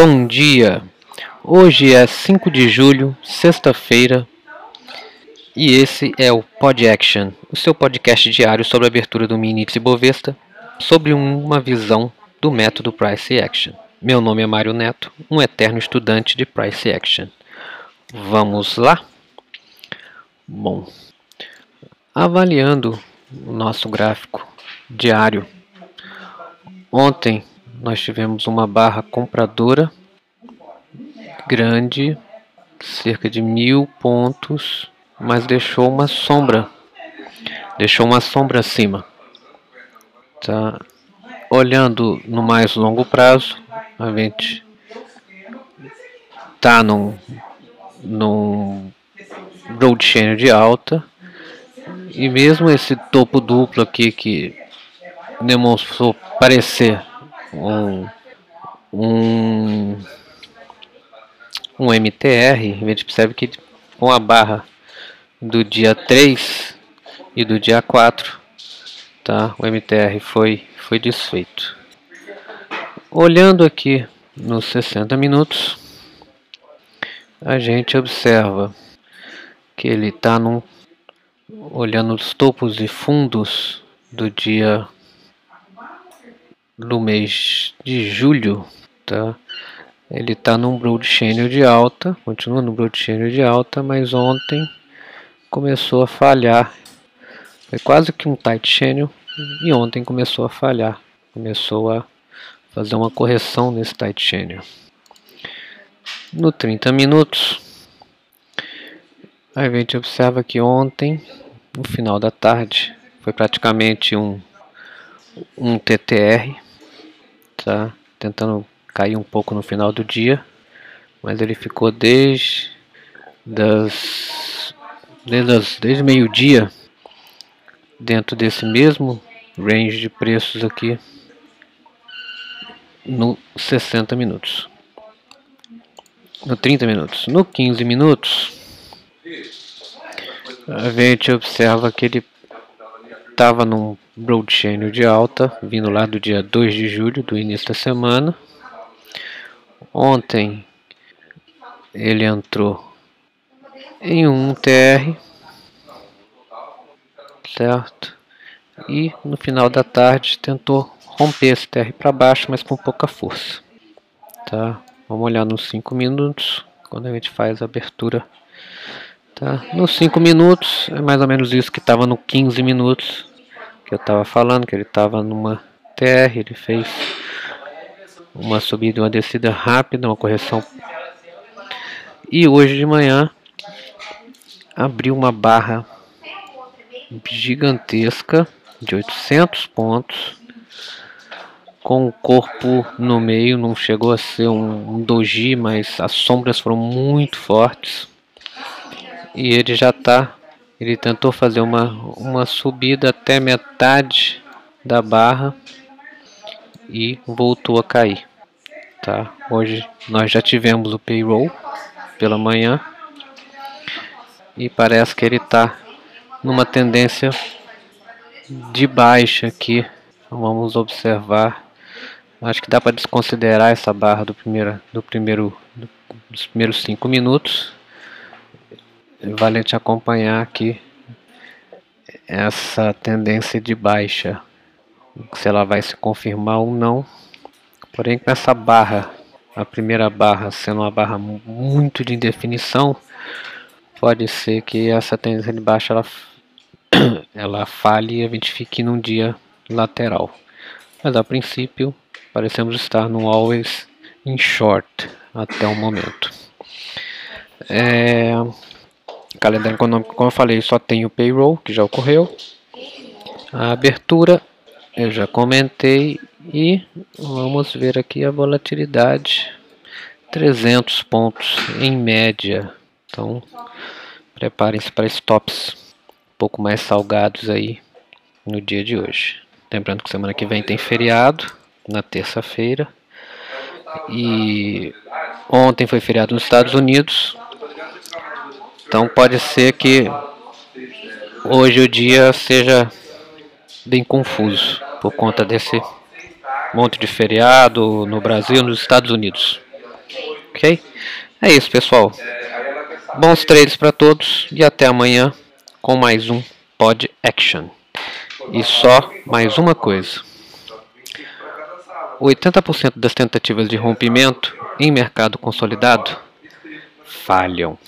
Bom dia! Hoje é 5 de julho, sexta-feira, e esse é o Pod Action, o seu podcast diário sobre a abertura do mini índice Bovespa, sobre uma visão do método Price Action. Meu nome é Mário Neto, um eterno estudante de Price Action. Vamos lá? Bom, avaliando o nosso gráfico diário, ontem nós tivemos uma barra compradora grande, cerca de mil pontos, mas deixou uma sombra, deixou uma sombra acima. Tá? Olhando no mais longo prazo, a gente tá num, num road channel de alta e mesmo esse topo duplo aqui que demonstrou parecer um, um, MTR, a gente percebe que com a barra do dia 3 e do dia 4, tá? o MTR foi, foi desfeito. Olhando aqui nos 60 minutos, a gente observa que ele está olhando os topos e fundos do dia do mês de julho, tá? Ele está num broad channel de alta, continua no broad channel de alta, mas ontem começou a falhar. Foi quase que um tight channel e ontem começou a falhar. Começou a fazer uma correção nesse tight channel. No 30 minutos, a gente observa que ontem, no final da tarde, foi praticamente um, um TTR tá tentando cair um pouco no final do dia, mas ele ficou desde das desde, desde meio-dia dentro desse mesmo range de preços aqui no 60 minutos. No 30 minutos. No 15 minutos, a gente observa que ele estava num broad channel de alta, vindo lá do dia 2 de julho, do início da semana. Ontem ele entrou em um TR, certo? E no final da tarde tentou romper esse TR para baixo, mas com pouca força, tá? Vamos olhar nos 5 minutos, quando a gente faz a abertura, tá? Nos 5 minutos, é mais ou menos isso que estava no 15 minutos, que eu estava falando, que ele estava numa TR, ele fez uma subida e uma descida rápida, uma correção. E hoje de manhã abriu uma barra gigantesca de 800 pontos com o corpo no meio, não chegou a ser um, um doji, mas as sombras foram muito fortes. E ele já está ele tentou fazer uma, uma subida até metade da barra e voltou a cair. Tá? Hoje nós já tivemos o payroll pela manhã e parece que ele está numa tendência de baixa aqui. Vamos observar. Acho que dá para desconsiderar essa barra do primeiro, do primeiro, dos primeiros cinco minutos vale te acompanhar aqui essa tendência de baixa, se ela vai se confirmar ou não. Porém, com essa barra, a primeira barra sendo uma barra muito de indefinição, pode ser que essa tendência de baixa ela, ela falhe e a gente fique num dia lateral. Mas a princípio, parecemos estar no always in short até o momento. É, Calendário econômico, como eu falei, só tem o payroll, que já ocorreu. A abertura, eu já comentei. E vamos ver aqui a volatilidade. 300 pontos em média. Então, preparem-se para stops um pouco mais salgados aí no dia de hoje. Lembrando que semana que vem tem feriado, na terça-feira. E ontem foi feriado nos Estados Unidos, então pode ser que hoje o dia seja bem confuso por conta desse monte de feriado no Brasil nos Estados Unidos. Ok? É isso, pessoal. Bons trades para todos e até amanhã com mais um Pod Action. E só mais uma coisa. 80% das tentativas de rompimento em mercado consolidado falham.